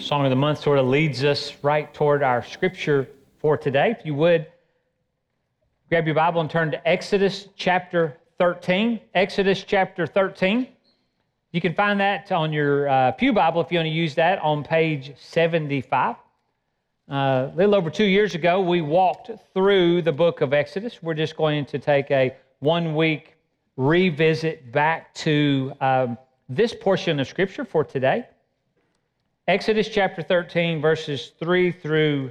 Song of the Month sort of leads us right toward our scripture for today. If you would, grab your Bible and turn to Exodus chapter 13. Exodus chapter 13. You can find that on your uh, Pew Bible if you want to use that on page 75. Uh, a little over two years ago, we walked through the book of Exodus. We're just going to take a one week revisit back to um, this portion of Scripture for today. Exodus chapter 13, verses 3 through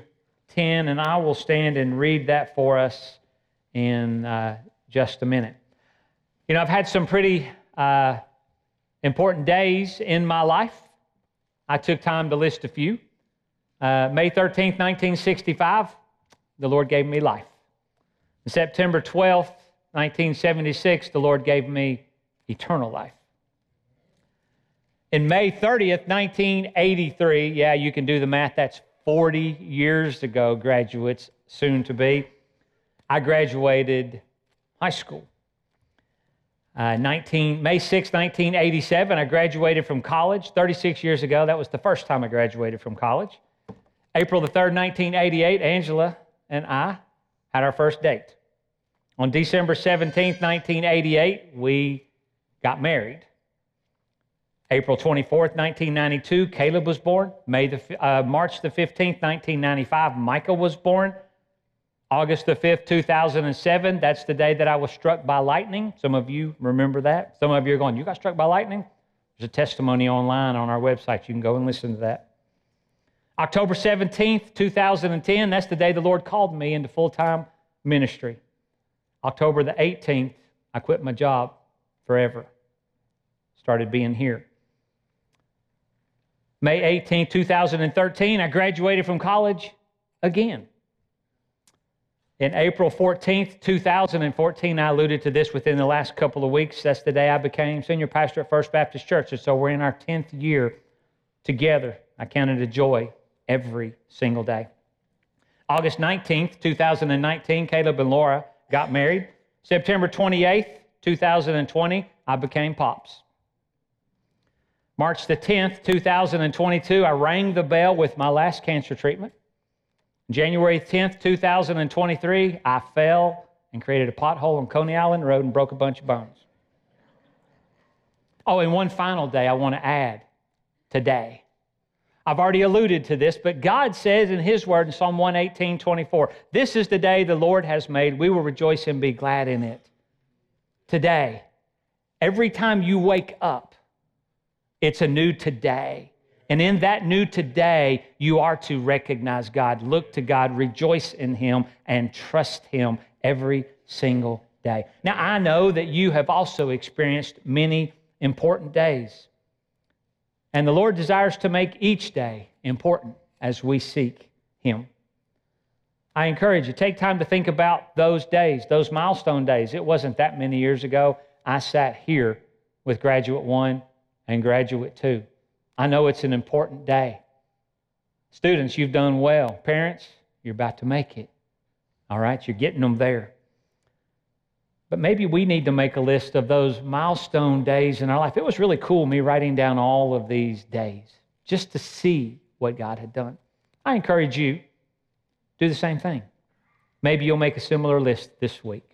10, and I will stand and read that for us in uh, just a minute. You know, I've had some pretty uh, important days in my life. I took time to list a few. Uh, May 13th, 1965, the Lord gave me life. September 12th, 1976, the Lord gave me eternal life. In May 30th, 1983, yeah, you can do the math, that's 40 years ago, graduates, soon to be, I graduated high school. Uh, 19, May 6, 1987, I graduated from college. 36 years ago, that was the first time I graduated from college. April the 3rd, 1988, Angela and I had our first date. On December 17th, 1988, we got married. April 24th, 1992, Caleb was born. May the, uh, March the 15th, 1995, Michael was born. August the 5th, 2007, that's the day that I was struck by lightning. Some of you remember that. Some of you are going, You got struck by lightning? There's a testimony online on our website. You can go and listen to that. October 17th, 2010, that's the day the Lord called me into full time ministry. October the 18th, I quit my job forever. Started being here. May 18, 2013, I graduated from college again. In April 14th, 2014, I alluded to this within the last couple of weeks. That's the day I became senior pastor at First Baptist Church. And so we're in our 10th year together. I count it a joy every single day. August 19th, 2019, Caleb and Laura got married. September 28th, 2020, I became Pops. March the 10th, 2022, I rang the bell with my last cancer treatment. January 10th, 2023, I fell and created a pothole on Coney Island Road and broke a bunch of bones. Oh, and one final day I want to add today. I've already alluded to this, but God says in His Word in Psalm 118, 24, This is the day the Lord has made. We will rejoice and be glad in it. Today, every time you wake up, it's a new today. And in that new today, you are to recognize God, look to God, rejoice in Him, and trust Him every single day. Now, I know that you have also experienced many important days. And the Lord desires to make each day important as we seek Him. I encourage you, take time to think about those days, those milestone days. It wasn't that many years ago. I sat here with graduate one and graduate two. I know it's an important day. Students, you've done well. Parents, you're about to make it. All right, you're getting them there. But maybe we need to make a list of those milestone days in our life. It was really cool me writing down all of these days just to see what God had done. I encourage you do the same thing. Maybe you'll make a similar list this week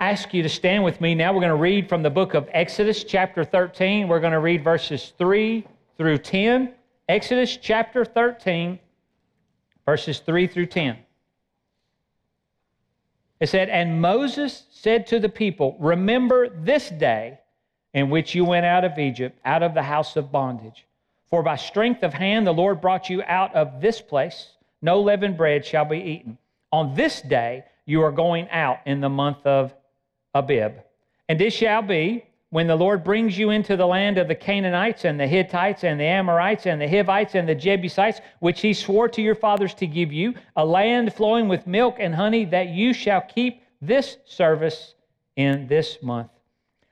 ask you to stand with me now. We're going to read from the book of Exodus, chapter 13. We're going to read verses 3 through 10. Exodus chapter 13, verses 3 through 10. It said, And Moses said to the people, Remember this day in which you went out of Egypt, out of the house of bondage. For by strength of hand the Lord brought you out of this place. No leavened bread shall be eaten. On this day you are going out in the month of Abib. And it shall be when the Lord brings you into the land of the Canaanites and the Hittites and the Amorites and the Hivites and the Jebusites, which he swore to your fathers to give you, a land flowing with milk and honey, that you shall keep this service in this month.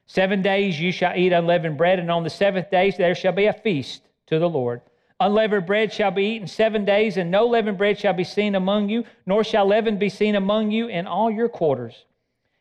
Seven days you shall eat unleavened bread, and on the seventh day there shall be a feast to the Lord. Unleavened bread shall be eaten seven days, and no leavened bread shall be seen among you, nor shall leaven be seen among you in all your quarters.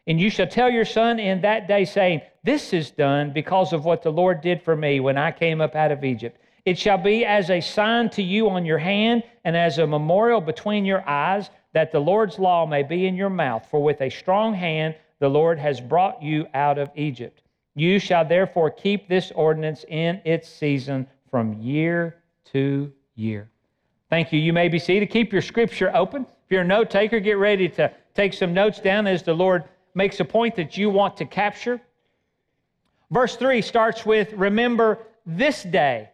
And you shall tell your son in that day, saying, This is done because of what the Lord did for me when I came up out of Egypt. It shall be as a sign to you on your hand and as a memorial between your eyes, that the Lord's law may be in your mouth. For with a strong hand the Lord has brought you out of Egypt. You shall therefore keep this ordinance in its season from year to year. Thank you. You may be seated. Keep your scripture open. If you're a note taker, get ready to take some notes down as the Lord makes a point that you want to capture. Verse 3 starts with Remember this day.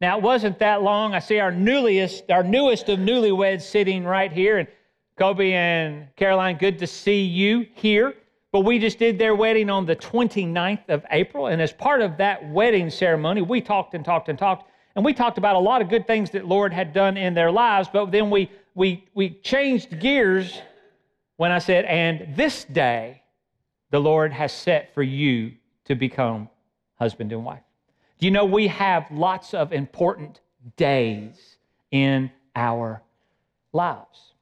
Now, it wasn't that long. I see our newliest, our newest of newlyweds sitting right here. And Kobe and Caroline, good to see you here. But we just did their wedding on the 29th of April. And as part of that wedding ceremony, we talked and talked and talked. And we talked about a lot of good things that Lord had done in their lives. But then we, we, we changed gears when I said, and this day the Lord has set for you to become husband and wife. Do you know we have lots of important days in our lives?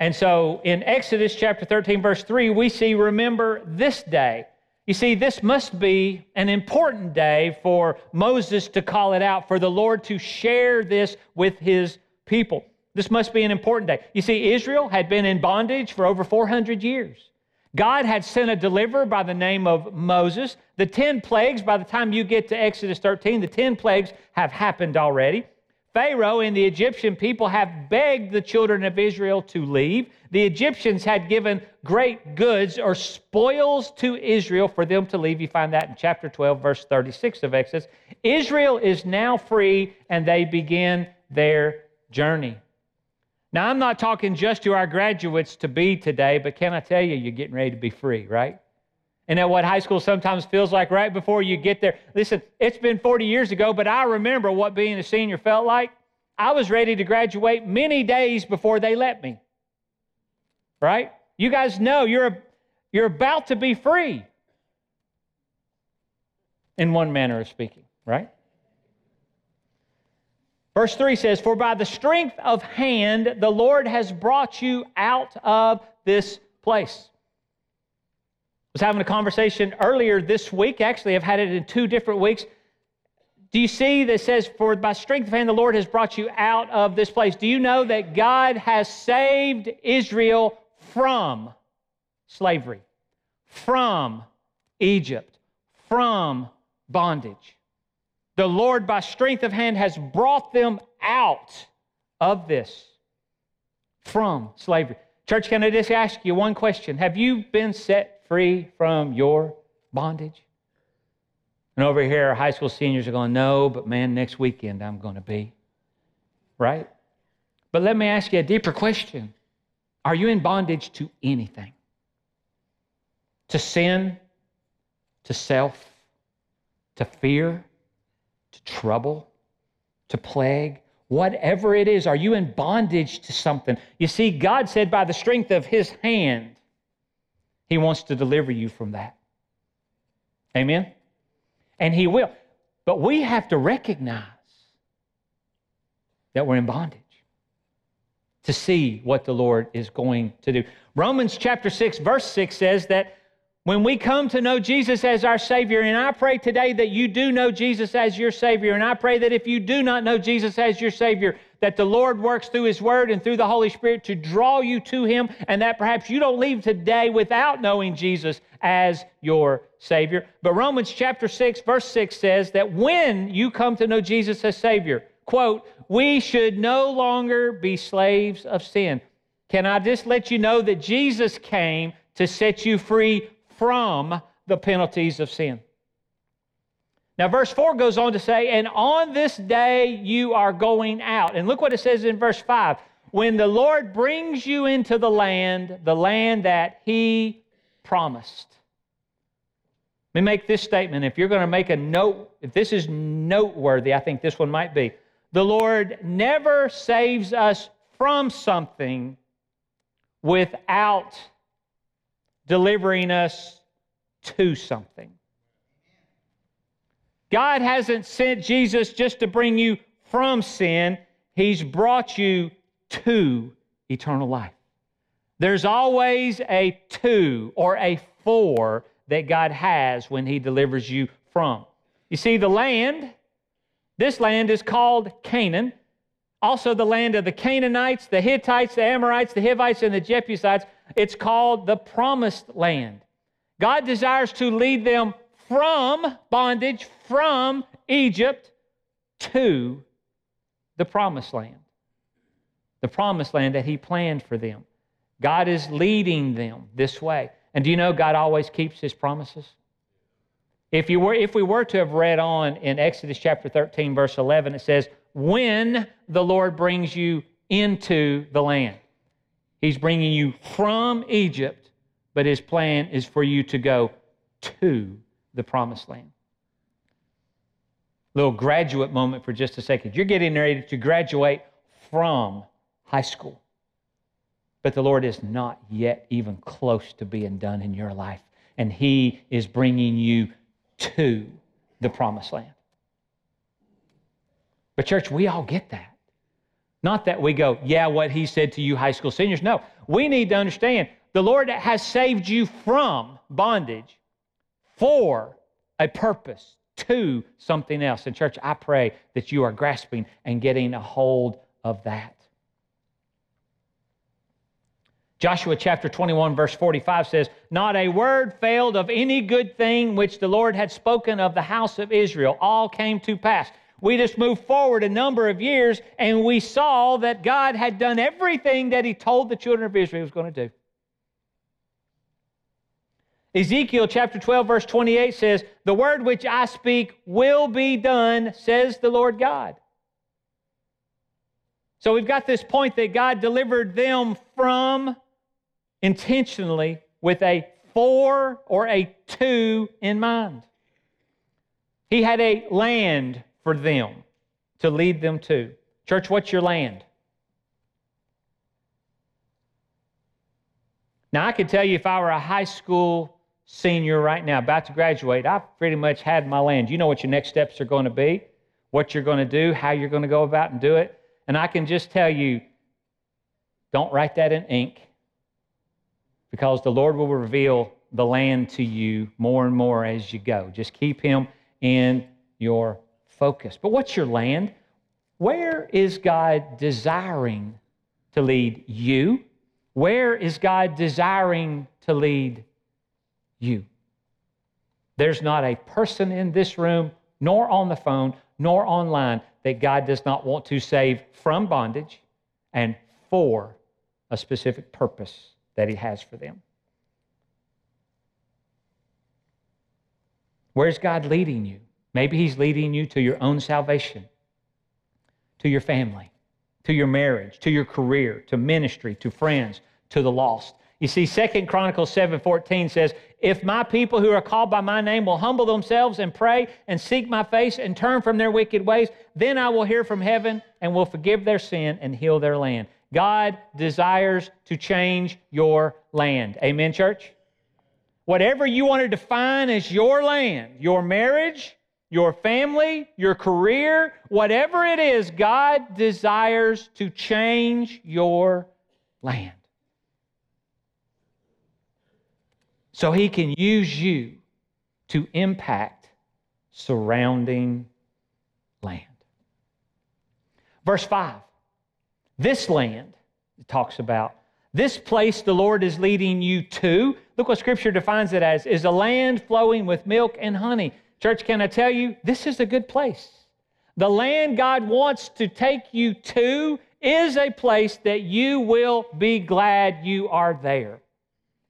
And so in Exodus chapter 13, verse 3, we see, remember this day. You see, this must be an important day for Moses to call it out, for the Lord to share this with his people. This must be an important day. You see, Israel had been in bondage for over 400 years. God had sent a deliverer by the name of Moses. The 10 plagues, by the time you get to Exodus 13, the 10 plagues have happened already. Pharaoh and the Egyptian people have begged the children of Israel to leave. The Egyptians had given great goods or spoils to Israel for them to leave. You find that in chapter 12, verse 36 of Exodus. Israel is now free and they begin their journey. Now, I'm not talking just to our graduates to be today, but can I tell you, you're getting ready to be free, right? And that what high school sometimes feels like right before you get there. Listen, it's been 40 years ago, but I remember what being a senior felt like. I was ready to graduate many days before they let me. Right? You guys know you're, you're about to be free, in one manner of speaking, right? Verse 3 says, For by the strength of hand the Lord has brought you out of this place. I was having a conversation earlier this week. Actually, I've had it in two different weeks. Do you see that says, For by strength of hand the Lord has brought you out of this place? Do you know that God has saved Israel from slavery, from Egypt, from bondage? The Lord, by strength of hand, has brought them out of this from slavery. Church, can I just ask you one question? Have you been set free from your bondage? And over here, our high school seniors are going, no, but man, next weekend I'm going to be. Right? But let me ask you a deeper question Are you in bondage to anything? To sin? To self? To fear? To trouble, to plague, whatever it is. Are you in bondage to something? You see, God said by the strength of his hand, he wants to deliver you from that. Amen? And he will. But we have to recognize that we're in bondage to see what the Lord is going to do. Romans chapter 6, verse 6 says that when we come to know Jesus as our Savior, and I pray today that you do know Jesus as your Savior, and I pray that if you do not know Jesus as your Savior, that the Lord works through His Word and through the Holy Spirit to draw you to Him, and that perhaps you don't leave today without knowing Jesus as your Savior. But Romans chapter 6, verse 6 says that when you come to know Jesus as Savior, quote, we should no longer be slaves of sin. Can I just let you know that Jesus came to set you free from the penalties of sin. Now, verse 4 goes on to say, And on this day you are going out. And look what it says in verse 5 When the Lord brings you into the land, the land that he promised. Let me make this statement. If you're going to make a note, if this is noteworthy, I think this one might be. The Lord never saves us from something without delivering us to something. God hasn't sent Jesus just to bring you from sin, He's brought you to eternal life. There's always a to or a for that God has when He delivers you from. You see, the land This land is called Canaan, also the land of the Canaanites, the Hittites, the Amorites, the Hivites, and the Jebusites. It's called the promised land. God desires to lead them from bondage, from Egypt to the promised land. The promised land that He planned for them. God is leading them this way. And do you know God always keeps His promises? If, you were, if we were to have read on in Exodus chapter 13, verse 11, it says, When the Lord brings you into the land, He's bringing you from Egypt, but His plan is for you to go to the promised land. Little graduate moment for just a second. You're getting ready to graduate from high school, but the Lord is not yet even close to being done in your life, and He is bringing you to the promised land. But, church, we all get that. Not that we go, yeah, what he said to you, high school seniors. No, we need to understand the Lord has saved you from bondage for a purpose to something else. And, church, I pray that you are grasping and getting a hold of that. Joshua chapter 21, verse 45 says, Not a word failed of any good thing which the Lord had spoken of the house of Israel. All came to pass. We just moved forward a number of years and we saw that God had done everything that He told the children of Israel He was going to do. Ezekiel chapter 12, verse 28 says, The word which I speak will be done, says the Lord God. So we've got this point that God delivered them from intentionally with a for or a to in mind. He had a land for them to lead them to. Church, what's your land? Now, I could tell you if I were a high school senior right now, about to graduate, I've pretty much had my land. You know what your next steps are going to be, what you're going to do, how you're going to go about and do it. And I can just tell you don't write that in ink because the Lord will reveal the land to you more and more as you go. Just keep Him in your focus. But what's your land? Where is God desiring to lead you? Where is God desiring to lead you? There's not a person in this room, nor on the phone, nor online that God does not want to save from bondage and for a specific purpose that He has for them. Where's God leading you? Maybe He's leading you to your own salvation, to your family, to your marriage, to your career, to ministry, to friends, to the lost. You see, Second Chronicles 7:14 says, If my people who are called by my name will humble themselves and pray and seek my face and turn from their wicked ways, then I will hear from heaven and will forgive their sin and heal their land. God desires to change your land. Amen, church? Whatever you want to define as your land, your marriage, your family, your career, whatever it is, God desires to change your land. So he can use you to impact surrounding land. Verse 5 this land, it talks about, this place the Lord is leading you to, look what Scripture defines it as, is a land flowing with milk and honey. Church, can I tell you, this is a good place. The land God wants to take you to is a place that you will be glad you are there.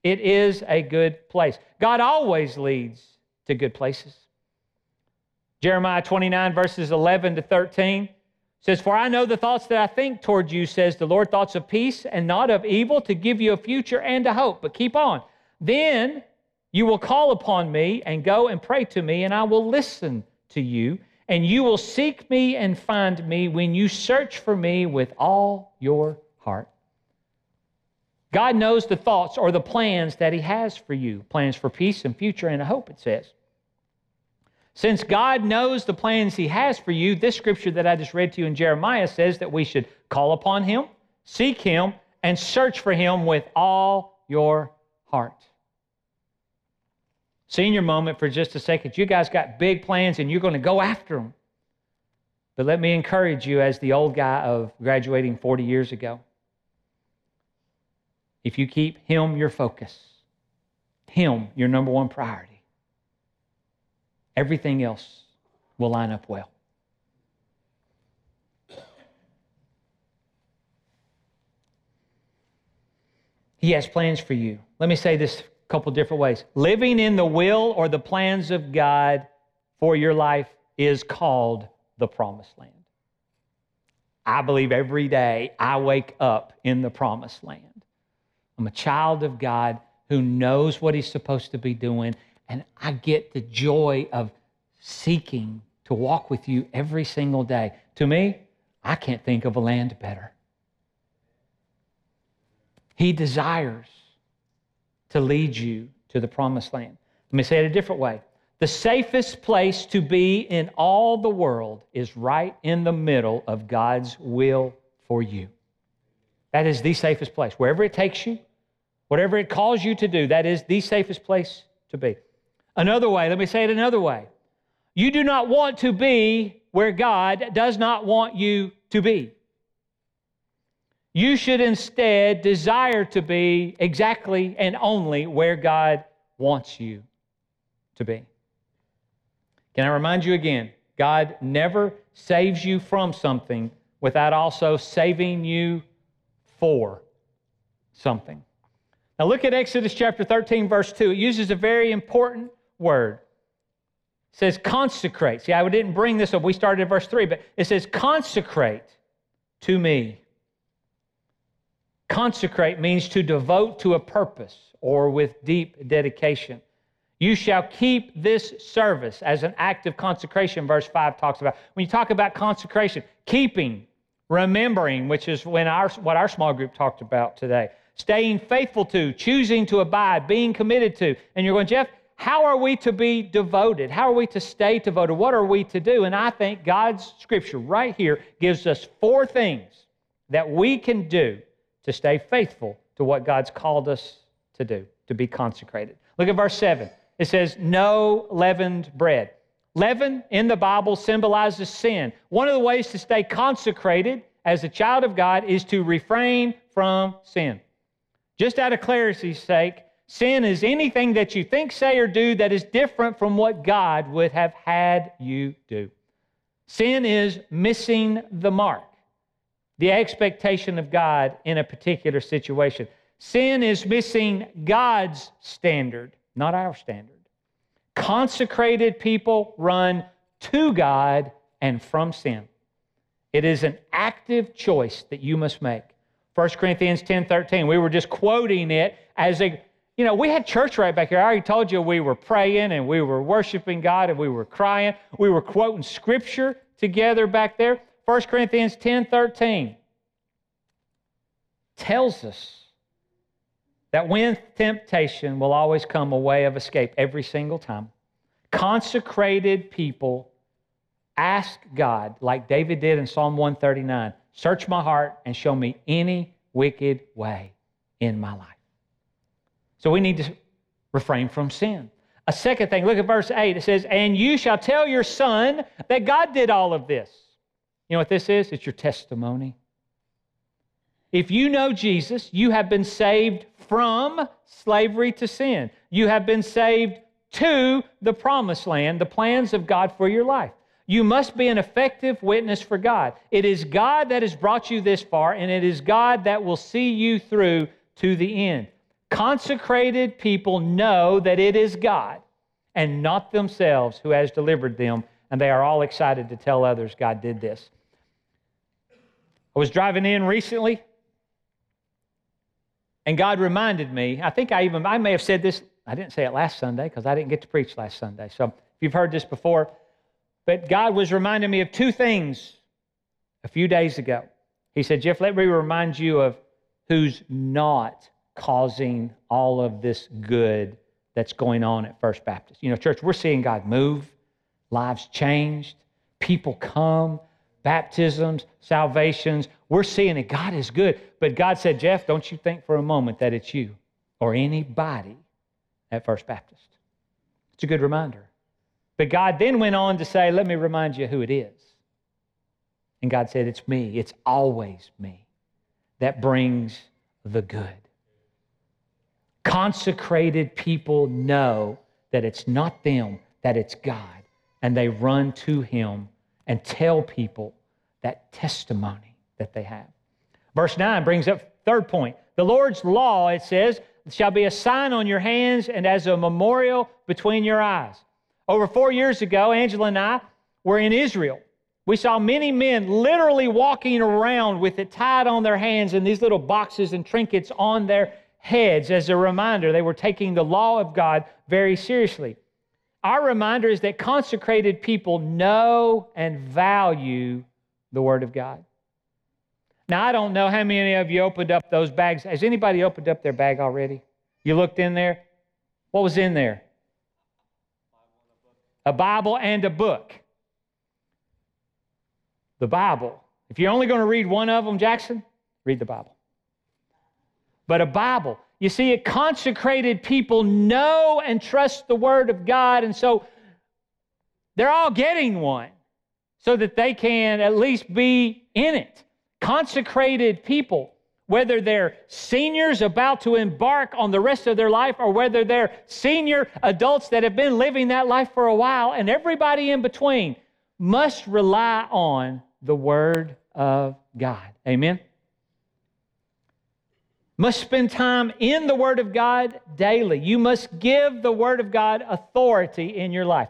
It is a good place. God always leads to good places. Jeremiah 29, verses 11 to 13 says, For I know the thoughts that I think toward you, says the Lord, thoughts of peace and not of evil, to give you a future and a hope. But keep on. Then you will call upon me and go and pray to me, and I will listen to you. And you will seek me and find me when you search for me with all your heart. God knows the thoughts or the plans that He has for you plans for peace and future and hope, it says. Since God knows the plans He has for you, this scripture that I just read to you in Jeremiah says that we should call upon Him, seek Him, and search for Him with all your heart. Senior moment for just a second. You guys got big plans and you're going to go after them. But let me encourage you, as the old guy of graduating 40 years ago, if you keep Him your focus, Him your number one priority, everything else will line up well. He has plans for you. Let me say this couple different ways. Living in the will or the plans of God for your life is called the promised land. I believe every day I wake up in the promised land. I'm a child of God who knows what he's supposed to be doing, and I get the joy of seeking to walk with you every single day. To me, I can't think of a land better. He desires to lead you to the promised land. Let me say it a different way. The safest place to be in all the world is right in the middle of God's will for you. That is the safest place. Wherever it takes you, whatever it calls you to do, that is the safest place to be. Another way, let me say it another way. You do not want to be where God does not want you to be. You should instead desire to be exactly and only where God wants you to be. Can I remind you again? God never saves you from something without also saving you for something. Now look at Exodus chapter 13, verse 2. It uses a very important word. It says consecrate. See, I didn't bring this up. We started at verse 3, but it says consecrate to me Consecrate means to devote to a purpose or with deep dedication. You shall keep this service as an act of consecration, verse 5 talks about. When you talk about consecration, keeping, remembering, which is when our, what our small group talked about today, staying faithful to, choosing to abide, being committed to. And you're going, Jeff, how are we to be devoted? How are we to stay devoted? What are we to do? And I think God's scripture right here gives us four things that we can do to stay faithful to what God's called us to do, to be consecrated. Look at verse 7. It says, No leavened bread. Leaven in the Bible symbolizes sin. One of the ways to stay consecrated as a child of God is to refrain from sin. Just out of clarity's sake, sin is anything that you think, say, or do that is different from what God would have had you do. Sin is missing the mark the expectation of God in a particular situation. Sin is missing God's standard, not our standard. Consecrated people run to God and from sin. It is an active choice that you must make. 1 Corinthians 10 13, we were just quoting it as a, you know, we had church right back here. I already told you we were praying and we were worshiping God and we were crying. We were quoting scripture together back there. 1 Corinthians 10 13 tells us that when temptation will always come a way of escape every single time, consecrated people ask God, like David did in Psalm 139 Search my heart and show me any wicked way in my life. So we need to refrain from sin. A second thing, look at verse 8. It says, And you shall tell your son that God did all of this. You know what this is? It's your testimony. If you know Jesus, you have been saved from slavery to sin. You have been saved to the promised land, the plans of God for your life. You must be an effective witness for God. It is God that has brought you this far, and it is God that will see you through to the end. Consecrated people know that it is God and not themselves who has delivered them, and they are all excited to tell others God did this. I was driving in recently. And God reminded me, I think I even, I may have said this, I didn't say it last Sunday because I didn't get to preach last Sunday. So if you've heard this before, but God was reminding me of two things a few days ago. He said, Jeff, let me remind you of who's not causing all of this good that's going on at First Baptist. You know, church, we're seeing God move, lives changed, people come, baptisms, salvations. We're seeing it. God is good. But God said, Jeff, don't you think for a moment that it's you or anybody at First Baptist. It's a good reminder. But God then went on to say, let me remind you who it is. And God said, It's me, it's always me that brings the good. Consecrated people know that it's not them, that it's God, and they run to Him and tell people that testimony that they have. Verse 9 brings up third point. The Lord's law, it says, shall be a sign on your hands and as a memorial between your eyes. Over four years ago, Angela and I were in Israel. We saw many men literally walking around with it tied on their hands and these little boxes and trinkets on their heads as a reminder they were taking the law of God very seriously. Our reminder is that consecrated people know and value the Word of God. Now, I don't know how many of you opened up those bags. Has anybody opened up their bag already? You looked in there? What was in there? A Bible and a book. The Bible. If you're only going to read one of them, Jackson, read the Bible. But a Bible. You see, a consecrated people know and trust the Word of God, and so they're all getting one so that they can at least be in it consecrated people, whether they're seniors about to embark on the rest of their life or whether they're senior adults that have been living that life for a while, and everybody in between must rely on the Word of God. Amen? Must spend time in the Word of God daily. You must give the Word of God authority in your life.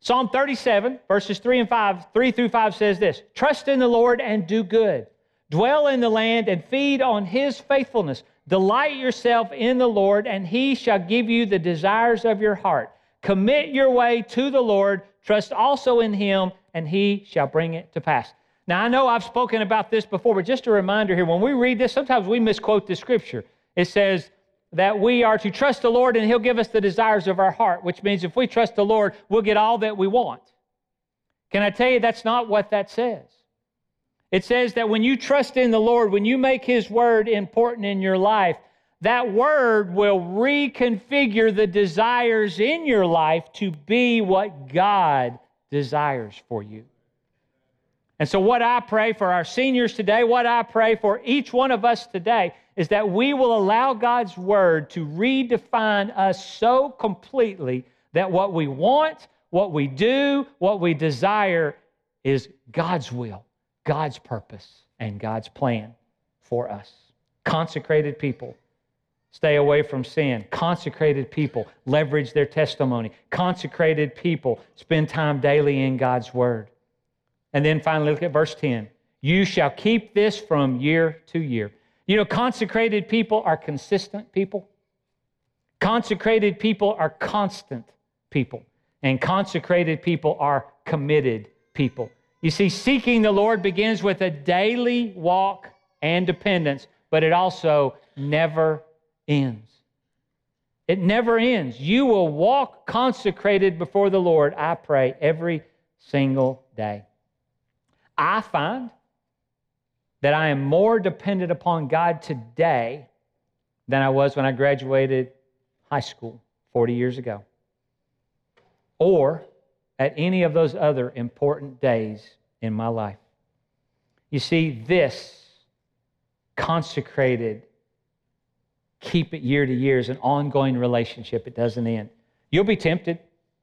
Psalm 37, verses 3 and 5, 3 through 5 says this Trust in the Lord and do good. Dwell in the land and feed on his faithfulness. Delight yourself in the Lord, and he shall give you the desires of your heart. Commit your way to the Lord. Trust also in him, and he shall bring it to pass. Now, I know I've spoken about this before, but just a reminder here when we read this, sometimes we misquote the scripture. It says, that we are to trust the Lord and He'll give us the desires of our heart, which means if we trust the Lord, we'll get all that we want. Can I tell you that's not what that says? It says that when you trust in the Lord, when you make His word important in your life, that word will reconfigure the desires in your life to be what God desires for you. And so, what I pray for our seniors today, what I pray for each one of us today, is that we will allow God's word to redefine us so completely that what we want, what we do, what we desire is God's will, God's purpose, and God's plan for us. Consecrated people stay away from sin. Consecrated people leverage their testimony. Consecrated people spend time daily in God's word. And then finally, look at verse 10. You shall keep this from year to year. You know, consecrated people are consistent people. Consecrated people are constant people. And consecrated people are committed people. You see, seeking the Lord begins with a daily walk and dependence, but it also never ends. It never ends. You will walk consecrated before the Lord, I pray, every single day. I find that I am more dependent upon God today than I was when I graduated high school 40 years ago, or at any of those other important days in my life. You see, this consecrated, keep it year to year is an ongoing relationship. It doesn't end. You'll be tempted.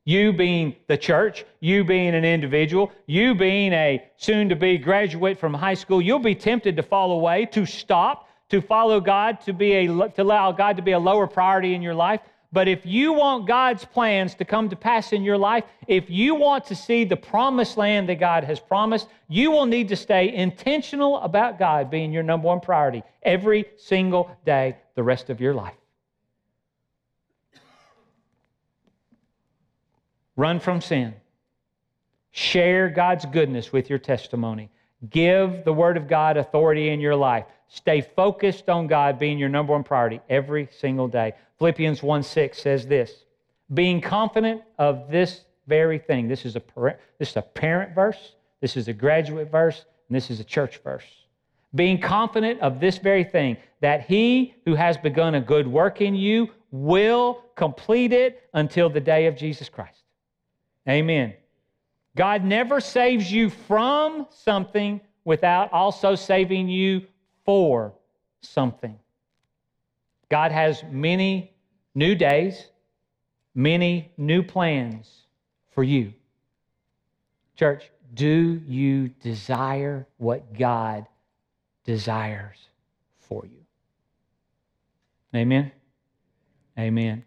You being the church, you being an individual, you being a soon to be graduate from high school, you'll be tempted to fall away, to stop, to follow God, to, be a, to allow God to be a lower priority in your life. But if you want God's plans to come to pass in your life, if you want to see the promised land that God has promised, you will need to stay intentional about God being your number one priority every single day the rest of your life. Run from sin. Share God's goodness with your testimony. Give the Word of God authority in your life. Stay focused on God being your number one priority every single day. Philippians 1 6 says this being confident of this very thing. This is a, this is a parent verse, this is a graduate verse, and this is a church verse. Being confident of this very thing, that he who has begun a good work in you will complete it until the day of Jesus Christ. Amen. God never saves you from something without also saving you for something. God has many new days, many new plans for you. Church, do you desire what God desires for you? Amen. Amen.